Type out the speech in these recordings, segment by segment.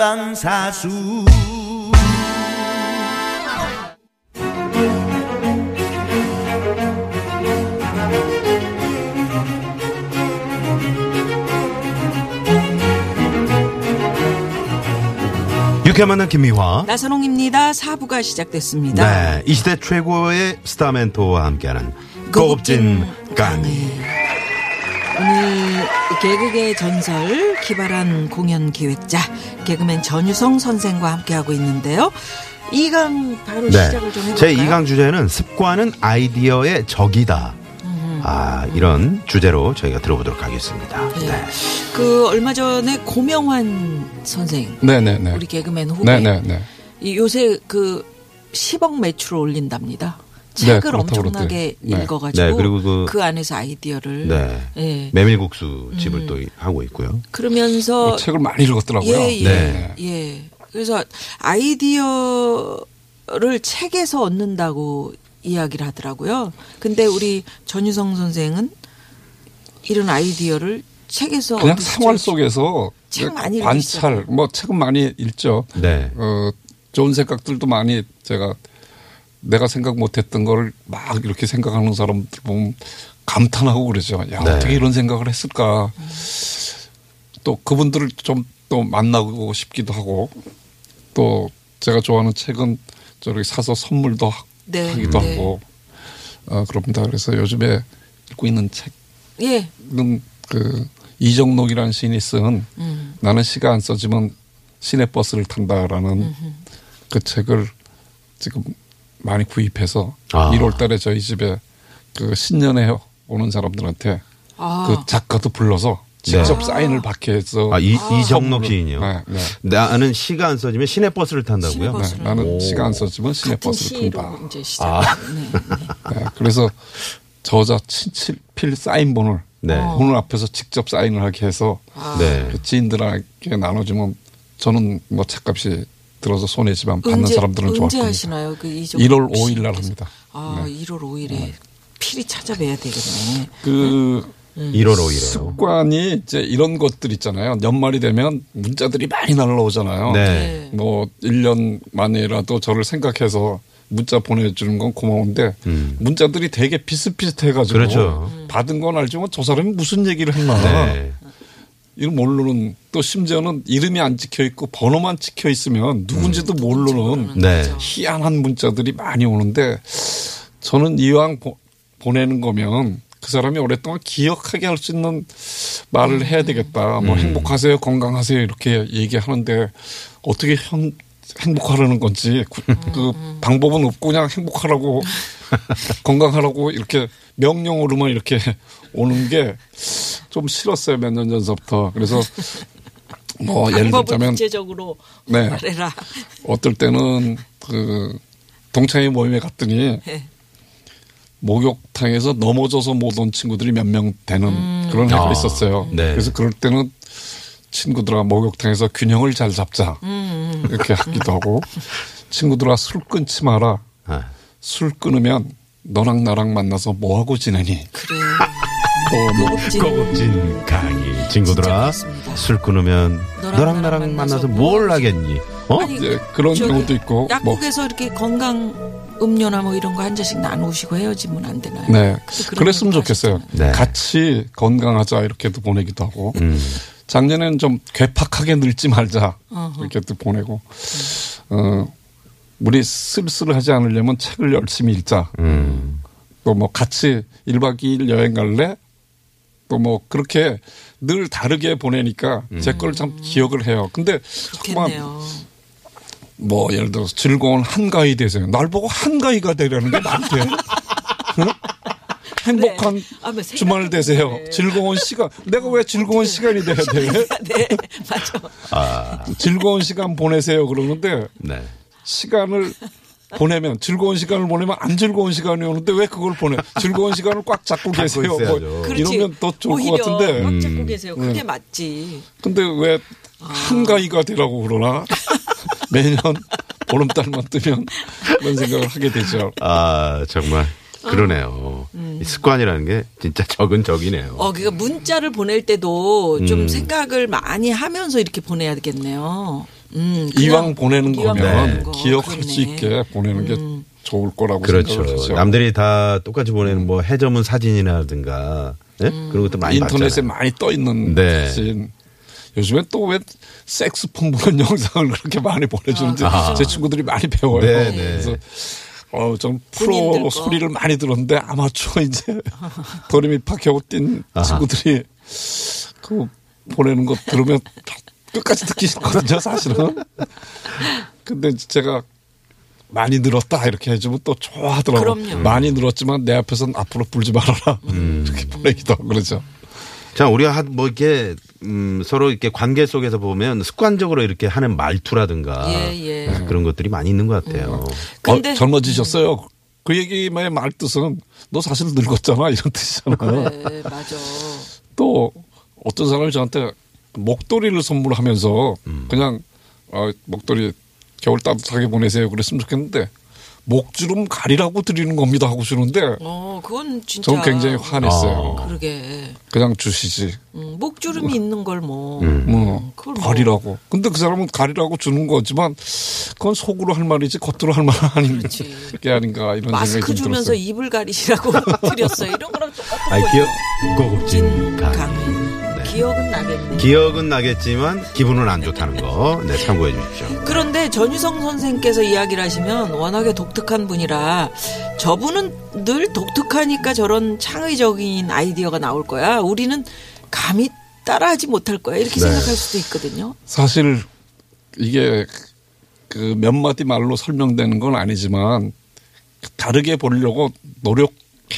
방사수 유쾌한 만남 김미화. 나선홍입니다. 사부가 시작됐습니다. 네. 이 시대 최고의 스타 멘토와 함께하는 고급진 강의. 오늘 개그의 전설 기발한 공연 기획자 개그맨 전유성 선생과 함께하고 있는데요. 이강 바로 시작을 좀 해볼까요? 네. 제 2강 주제는 습관은 아이디어의 적이다. 아, 이런 주제로 저희가 들어보도록 하겠습니다. 네. 네. 그 얼마 전에 고명환 선생 네네네. 우리 개그맨 후배 네네네. 이 요새 그 10억 매출을 올린답니다. 네, 책을 엄청나게 그러더라고요. 네. 읽어가지고 네, 그리고 그- 안에서 아이디어를 네. 예. 메밀국수 음. 집을 또 하고 있고요. 그러면서 뭐 책을 많이 읽었더라고요. 예, 예. 네. 예. 그래서 아이디어를 책에서 얻는다고 이야기를 하더라고요. 근데 우리 전유성 선생은 이런 아이디어를 책에서 그냥 생활. 속에서 책 많이 관찰, 읽으시잖아요. 뭐 책은 많이 읽죠. 네. 어, 좋은 생각들도 많이 제가 내가 생각 못했던 거를 막 이렇게 생각하는 사람들 보면 감탄하고 그러죠. 야 네. 어떻게 이런 생각을 했을까. 또 그분들을 좀 또 만나고 싶기도 하고 또 제가 좋아하는 책은 저렇게 사서 선물도 하- 네, 하기도 네. 하고 어, 그럽니다. 그래서 요즘에 읽고 있는 책 예. 는그 이정록이라는 시인이 쓴 음. 나는 시가 안 써지면 시내 버스를 탄다라는 그 책을 지금 많이 구입해서 아. 1월 달에 저희 집에 그 신년에 오는 사람들한테 아. 그 작가도 불러서 직접 사인을 받게 해서 아, 이, 이정록 시인이요. 네, 네. 나는 시가 안 써지면 시내버스를 탄다고요? 시내버스. 네, 나는 오. 시가 안 써지면 시내 같은 버스를 탄다. 이제 시작. 네, 네. 네, 그래서 저자 친필 사인본을 네. 오늘 앞에서 직접 사인을 하게 해서 네. 그 지인들에게 나눠주면 저는 뭐 책값이 들어서 손해 지만 받는 언제- 사람들은 좋을 언제 겁니다. 하시나요? 그 이정 1월 5일 날 합니다. 아, 1월 5일에 필히 찾아뵈야 되겠네. 그 1월 5일에요. 습관이 이제 이런 것들 있잖아요. 연말이 되면 문자들이 많이 날라오잖아요. 네. 뭐 1년 만에라도 저를 생각해서 문자 보내주는 건 고마운데 음. 문자들이 되게 비슷비슷해가지고 그렇죠. 받은 건 알지만 저 사람이 무슨 얘기를 했나 네. 이걸 모르는 또 심지어는 이름이 안 찍혀 있고 번호만 찍혀 있으면 누군지도 모르는 네. 희한한 문자들이 많이 오는데 저는 이왕 보, 보내는 거면 그 사람이 오랫동안 기억하게 할 수 있는 말을 해야 되겠다. 뭐 행복하세요, 건강하세요 이렇게 얘기하는데 어떻게 현, 행복하라는 건지 그, 그 방법은 없고 그냥 행복하라고 건강하라고 이렇게 명령으로만 이렇게 오는 게 좀 싫었어요 몇 년 전서부터. 그래서 뭐 예를 들자면 구체적으로 네. 말해라. 어떨 때는 그 동창회 모임에 갔더니 예. 목욕탕에서 넘어져서 못 온 친구들이 몇 명 되는 그런 애가 아, 있었어요. 네. 그래서 그럴 때는 친구들아 목욕탕에서 균형을 잘 잡자 이렇게 하기도 하고 친구들아 술 끊지 마라. 아. 술 끊으면 너랑 나랑 만나서 뭐 하고 지내니? 그래. 고급진 고급진 강의. 친구들아, 진짜 그렇습니다. 술 끊으면 너랑 너랑, 나랑 나랑 만나서 만나서 뭘뭘 하겠니? 어? 아니, 이제 그런 경우도 있고 뭐 약국에서 이렇게 건강 음료나 뭐 이런 거 한 잔씩 나누시고 헤어지면 안 되나요? 네. 그랬으면 좋겠어요. 네. 같이 건강하자 이렇게도 보내기도 하고. 음. 작년에는 좀 괴팍하게 늙지 말자 어허. 이렇게도 보내고. 어, 우리 쓸쓸하지 않으려면 책을 열심히 읽자. 음. 또뭐 같이 1박 2일 여행 갈래? 또 뭐 그렇게 늘 다르게 보내니까 제걸참 기억을 해요. 근데 좋겠네요. 뭐 예를 들어서 즐거운 한가위 되세요. 날 보고 한가위가 되려는 게 말이 돼? 응? 행복한 네. 아, 뭐 주말 되세요. 그래. 즐거운 시간. 내가 왜 즐거운 시간이 돼야 돼? 네, 맞아. 아, 즐거운 시간 보내세요. 그러는데 네. 시간을 보내면 즐거운 시간을 보내면 안 즐거운 시간이 오는데 왜 그걸 보내? 즐거운 시간을 꽉 잡고 계세요. 뭐. 이러면 더 좋을 오히려 것 같은데. 꽉 잡고 계세요. 그게 맞지. 근데 왜 아. 한가위가 되라고 그러나? 매년 보름달만 뜨면 그런 생각을 하게 되죠. 아, 정말. 그러네요. 이 습관이라는 게 진짜 적은 적이네요. 어, 그러니까 문자를 보낼 때도 좀 음. 생각을 많이 하면서 이렇게 보내야겠네요. 음, 이왕 보내는 이왕 거면 거. 기억할 수 그렇네. 있게 보내는 게 좋을 거라고 그렇죠. 생각을. 남들이 다 똑같이 보내는 뭐 해저문 사진이라든가 예? 그런 것도 많이 인터넷에 봤잖아요. 많이 떠 있는 네. 사진. 요즘에 또 왜 섹스 풍부한 영상을 그렇게 많이 보내주는지 아. 제 친구들이 많이 배워요. 네, 네. 그래서 어, 좀 프로 거. 소리를 많이 들었는데 아마추어 이제 도레미파 겨우 뛴 아하. 친구들이 그 보내는 거 들으면 끝까지 듣기 싫거든요, 사실은. 근데 제가 많이 늘었다 이렇게 해주면 또 좋아하더라고요. 그럼요. 많이 늘었지만 내 앞에서는 앞으로 불지 말아라. 이렇게 보내기도 하고 그러죠. 자, 우리가 한뭐 이렇게 음, 서로 이렇게 관계 속에서 보면 습관적으로 이렇게 하는 말투라든가 예, 예. 네, 그런 것들이 많이 있는 것 같아요. 근데 어, 젊어지셨어요. 그 얘기의 말뜻은 너 사실 늙었잖아 이런 뜻이잖아요. 그래, 맞아. 또 어떤 사람이 저한테 목도리를 선물하면서 그냥 어, 목도리 겨울 따뜻하게 보내세요 그랬으면 좋겠는데 목주름 가리라고 드리는 겁니다 하고 주는데 어, 그건 진짜. 저는 굉장히 화냈어요. 아. 그러게. 그냥 주시지. 음, 목주름이 있는 걸 뭐. 뭐 그걸 뭐. 가리라고. 근데 그 사람은 가리라고 주는 거지만 그건 속으로 할 말이지 겉으로 할말 아닌 게 아닌가 이런 마스크 주면서 들었어요. 입을 가리시라고 드렸어요. 이런 거랑 똑같은 아이, 거예요. 기억, 고급진 강. 강의. 기억은 나겠네. 기억은 나겠지만 기분은 안 좋다는 거 네, 참고해 주십시오. 그런데 전유성 선생께서 이야기를 하시면 워낙에 독특한 분이라 저분은 늘 독특하니까 저런 창의적인 아이디어가 나올 거야. 우리는 감히 따라하지 못할 거야. 이렇게 네. 생각할 수도 있거든요. 사실 이게 그 몇 마디 말로 설명되는 건 아니지만 다르게 보려고 노력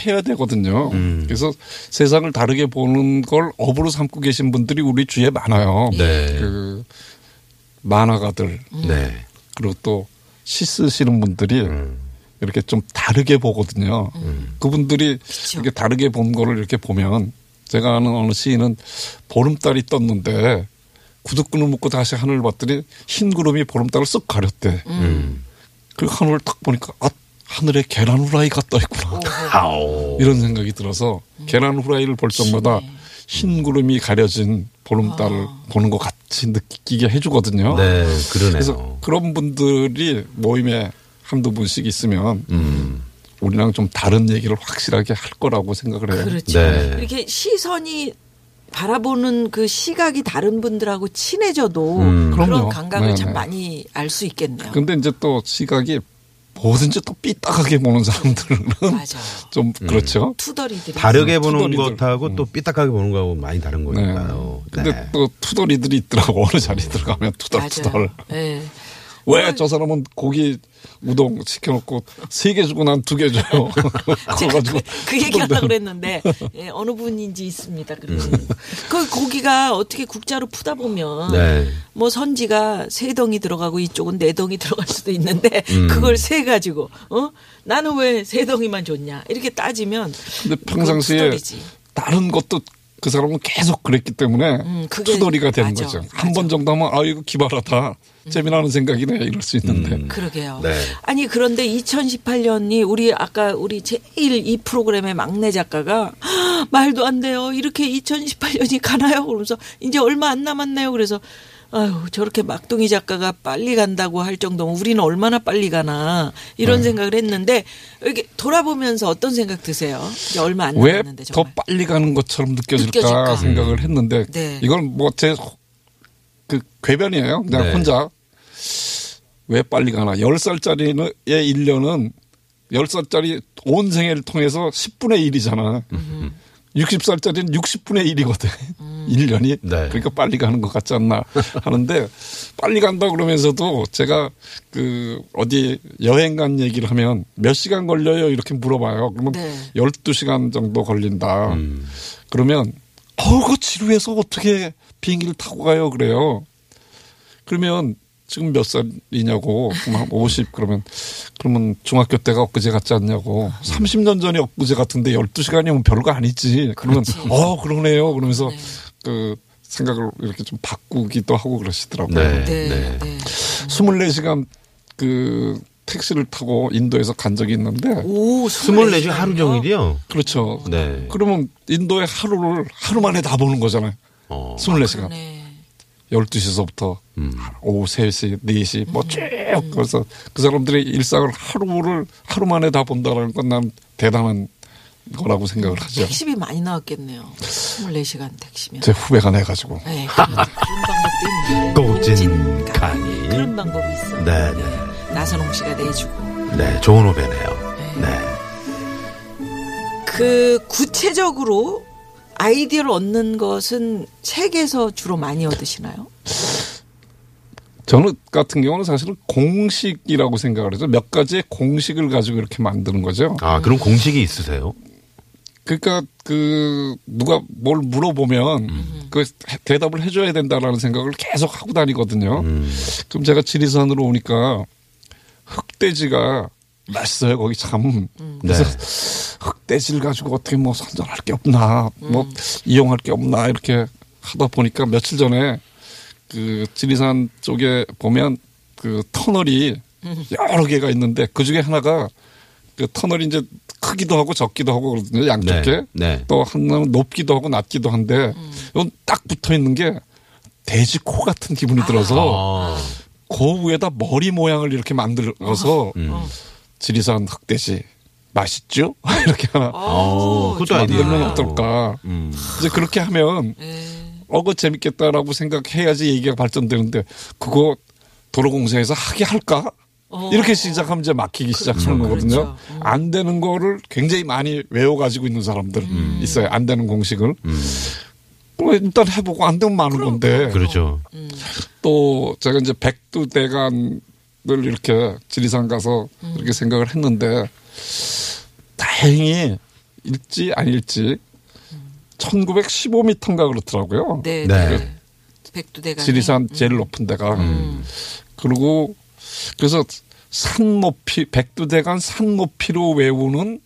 해야 되거든요. 음. 그래서 세상을 다르게 보는 걸 업으로 삼고 계신 분들이 우리 주위에 많아요. 네. 그 만화가들 네. 그리고 또시 쓰시는 분들이 음. 이렇게 좀 다르게 보거든요. 그분들이 이렇게 다르게 본 거를 이렇게 보면 제가 아는 어느 시인은 보름달이 떴는데 구두끈을 묶고 다시 하늘을 봤더니 흰 구름이 보름달을 쓱 가렸대. 음. 그 하늘을 딱 보니까 아 하늘에 계란 후라이가 떠 있구나. 이런 생각이 들어서 계란 후라이를 볼 때마다 흰 구름이 가려진 보름달을 보는 것 같이 느끼게 해주거든요. 네, 그러네요. 그래서 그런 분들이 모임에 한두 분씩 있으면 음. 우리랑 좀 다른 얘기를 확실하게 할 거라고 생각을 해요. 그렇죠. 네. 이렇게 시선이 바라보는 그 시각이 다른 분들하고 친해져도 음. 그런 그럼요. 감각을 네, 참 네. 많이 알 수 있겠네요. 근데 이제 또 시각이 뭐든지 또 삐딱하게 보는 사람들은 맞아. 좀 그렇죠. 투덜이들이. 다르게 보는 투덜이들. 것하고 또 삐딱하게 보는 거하고 많이 다른 네. 거니까요. 근데 네. 또 투덜이들이 있더라고 어느 자리 들어가면 투덜투덜. 네. 왜저 사람은 고기 우동 시켜놓고 세 개 주고 난 두 개 줘요. 그래가지고 그 얘기하려고 그랬는데 예, 어느 분인지 있습니다. 그러시는 그 고기가 어떻게 국자로 푸다 보면 네. 뭐 선지가 세 덩이 들어가고 이쪽은 네 덩이 들어갈 수도 있는데 음. 그걸 세 가지고 어 나는 왜 세 덩이만 줬냐 이렇게 따지면 근데 평상시에. 다른 것도 그 사람은 계속 그랬기 때문에 음, 투덜이가 되는 맞아, 거죠. 한 번 정도 하면 아 이거 기발하다. 재미나는 생각이네 이럴 수 있는데. 음. 그러게요. 네. 아니 그런데 2018년이 우리 아까 우리 제일 이 프로그램의 막내 작가가 "헉, 말도 안 돼요. 이렇게 2018년이 가나요? 그러면서 이제 얼마 안 남았네요. 그래서 아유 저렇게 막둥이 작가가 빨리 간다고 할 정도면 우리는 얼마나 빨리 가나 이런 네. 생각을 했는데 이렇게 돌아보면서 어떤 생각 드세요? 이제 얼마 안왜 남았는데 더 정말. 빨리 가는 것처럼 느껴질까, 느껴질까. 생각을 했는데 네. 이건 뭐제 그 궤변이에요. 그냥 네. 혼자 왜 빨리 가나? 10살짜리의 1년은 10살짜리 온 생애를 통해서 10분의 1이잖아. 60살짜리는 60분의 1이거든. 1년이. 네. 그러니까 빨리 가는 것 같지 않나 하는데 빨리 간다 그러면서도 제가 그 어디 여행 간 얘기를 하면 몇 시간 걸려요 이렇게 물어봐요. 그러면 네. 12시간 정도 걸린다. 음. 그러면 어우, 그 지루해서 어떻게 비행기를 타고 가요 그래요. 그러면 지금 몇 살이냐고 그럼 한50 그러면 그러면 중학교 때가 엊그제 같지 않냐고 30년 전이 엊그제 같은데 12시간이면 별거 아니지 그러면 그렇지. 어 그러네요 그러면서 네. 그 생각을 이렇게 좀 바꾸기도 하고 그러시더라고요. 네. 네. 네. 네. 24시간 그 택시를 타고 인도에서 간 적이 있는데 오, 24시간 하루 종일이요? 그렇죠. 네. 그러면 인도의 하루를 하루 만에 다 보는 거잖아요. 어. 24시간. 네. 12시서부터 음. 오후 3시, 4시 뭐쭉 그래서 그 사람들의 일상을 하루를 하루 만에 다 본다는 건 난 대단한 거라고 생각을 하죠. 택시비 많이 나왔겠네요. 24시간 택시면. 제 후배가 내가지고 네. 그런 방법도 있는데. 고급진 강의. 그런 방법이 있어. 네, 네. 나선홍 씨가 내주고. 네, 좋은 후배네요. 네. 네. 그 구체적으로 아이디어를 얻는 것은 책에서 주로 많이 얻으시나요? 저는 같은 경우는 사실은 공식이라고 생각을 해서 몇 가지의 공식을 가지고 이렇게 만드는 거죠. 아, 그럼 공식이 있으세요? 그러니까 그 누가 뭘 물어보면 그 대답을 해줘야 된다라는 생각을 계속 하고 다니거든요. 음. 그럼 제가 지리산으로 오니까 흑돼지가 맛있어요. 거기 참. 그래서 흑돼지를 가지고 어떻게 뭐 선전할 게 없나, 뭐 이용할 게 없나 이렇게 하다 보니까 며칠 전에 그 지리산 쪽에 보면 그 터널이 여러 개가 있는데 그 중에 하나가 그 터널이 이제 크기도 하고 적기도 하고 그러거든요. 양쪽 에. 네, 네. 또 하나는 높기도 하고 낮기도 한데 이건 딱 붙어 있는 게 돼지 코 같은 기분이 들어서 아, 그 위에다 머리 모양을 이렇게 만들어서 음. 지리산 흑돼지 맛있죠? 이렇게 하나 어, 그것도. 만들면 아. 어떨까? 음. 이제 그렇게 하면 네. 어, 그 재밌겠다라고 생각해야지 얘기가 발전되는데 그거 도로공사에서 하게 할까? 어. 이렇게 시작하면 이제 막히기 시작하는 거거든요. 그렇죠. 음. 안 되는 거를 굉장히 많이 외워 가지고 있는 사람들 음. 있어요. 안 되는 공식을. 음. 뭐 일단 해보고 안 되면 많은 건데. 그렇죠. 또 제가 이제 백두대간 을 이렇게 지리산 가서 음. 이렇게 생각을 했는데 다행히 일지 아닐지 1915m인가 그렇더라고요. 네. 네. 네. 백두대간. 지리산 제일 높은 데가. 그리고 그래서 산 높이 백두대간 산 높이로 외우는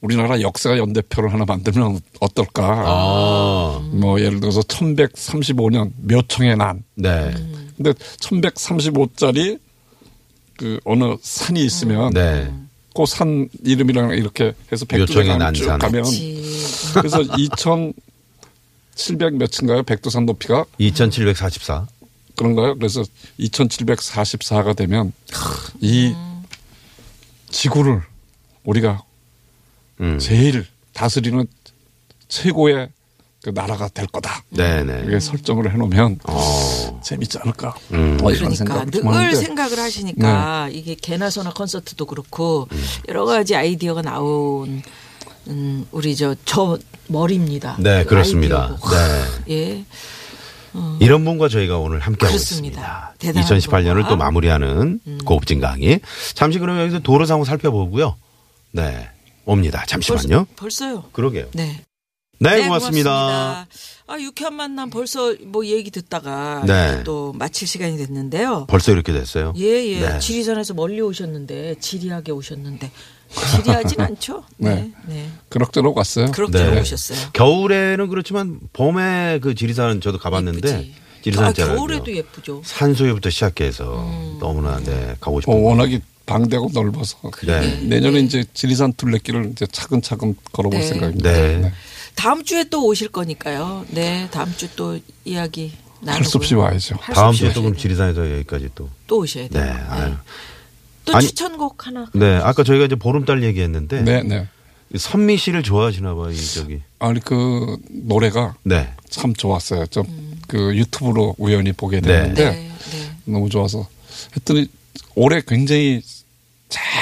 우리나라 역사 연대표를 하나 만들면 어떨까? 아, 뭐 예를 들어서 1135년 묘청의 난. 네. 근데 1135짜리 그 어느 산이 있으면 네. 그산 이름이랑 이렇게 해서 백두대간 쭉. 가면 그치. 그래서 2,700 몇인가요? 백두산 높이가 2744. 그런가요? 그래서 2,744가 되면 이 지구를 우리가 음. 제일 다스리는 최고의 그 나라가 될 거다. 네네. 이게 설정을 해놓으면 어. 재밌지 않을까? 음. 뭐 이런 그러니까 늘 하는데 네. 생각을 하시니까 이게 개나 소나 콘서트도 그렇고 여러 가지 아이디어가 나온 음, 우리 저저 머리입니다. 네, 그 그렇습니다. 아이디어고. 네. 예. 이런 분과 저희가 오늘 함께하고 그렇습니다. 있습니다. 대단한 2018년을 분과. 또 마무리하는 음. 고급진 강의. 잠시 그러면 여기서 도로 상황 살펴보고요. 네. 옵니다. 잠시만요. 벌써, 요 그러게요. 네. 네, 고맙습니다. 고맙습니다. 아, 유쾌한 만남 벌써 뭐 얘기 듣다가 네. 또 마칠 시간이 됐는데요. 벌써 이렇게 됐어요. 예, 예. 네. 지리산에서 멀리 오셨는데 지리하게 오셨는데 지리하진 않죠? 네. 네. 네. 그럭저럭 왔어요. 그렇게 네. 오셨어요. 겨울에는 그렇지만 봄에 그 지리산 저도 가봤는데 예쁘지. 지리산 아, 잘 겨울에도. 예쁘죠. 산소유부터 시작해서 너무나 네, 가고 싶은 어, 곳. 워낙이 방대고 넓어서 네. 내년에 이제 지리산 둘레길을 이제 차근차근 걸어볼 네. 생각입니다. 네. 다음 주에 또 오실 거니까요. 네, 다음 주 또 이야기 나누고 할수 없이 와야죠. 할수 다음 주에 또 오셔야 그럼 돼요. 지리산에서 여기까지 또. 또 오셔야 네. 돼요. 아유. 또 아니- 추천곡 하나. 네. 아까 저희가 이제 보름달 얘기했는데 네, 네. 선미 씨를 좋아하시나 봐요, 이 저기. 아니 그 노래가 네. 참 좋았어요. 좀그 유튜브로 우연히 보게 네. 됐는데 네, 네. 너무 좋아서 했더니 올해 굉장히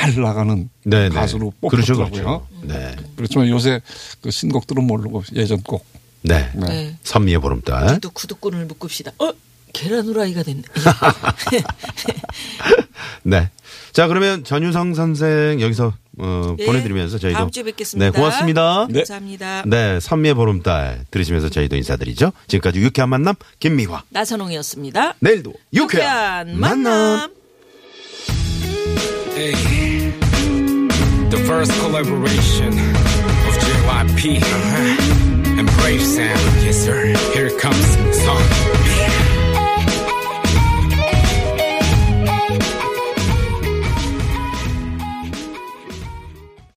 잘잘 나가는 네, 네. 가수로 그렇죠, 뽑혔더라고요. 그렇죠. 네. 그렇지만 요새 그 신곡들은 모르고 예전 곡. 네. 네. 네. 선미의 보름달. 또 구두꾼을 묶읍시다. 어? 계란 후라이가 됐네. 네. 자, 그러면 전유성 선생 여기서 어, 네. 보내드리면서 저희도. 다음 주에 뵙겠습니다. 네, 고맙습니다. 네. 감사합니다. 네, 선미의 보름달 들으시면서 저희도 인사드리죠. 지금까지 유쾌한 만남 김미화. 나선홍이었습니다. 내일도 유쾌한, 유쾌한 만남. 만남. First collaboration of JYP uh-huh. and Brave Sound. Yes, sir. Here comes song.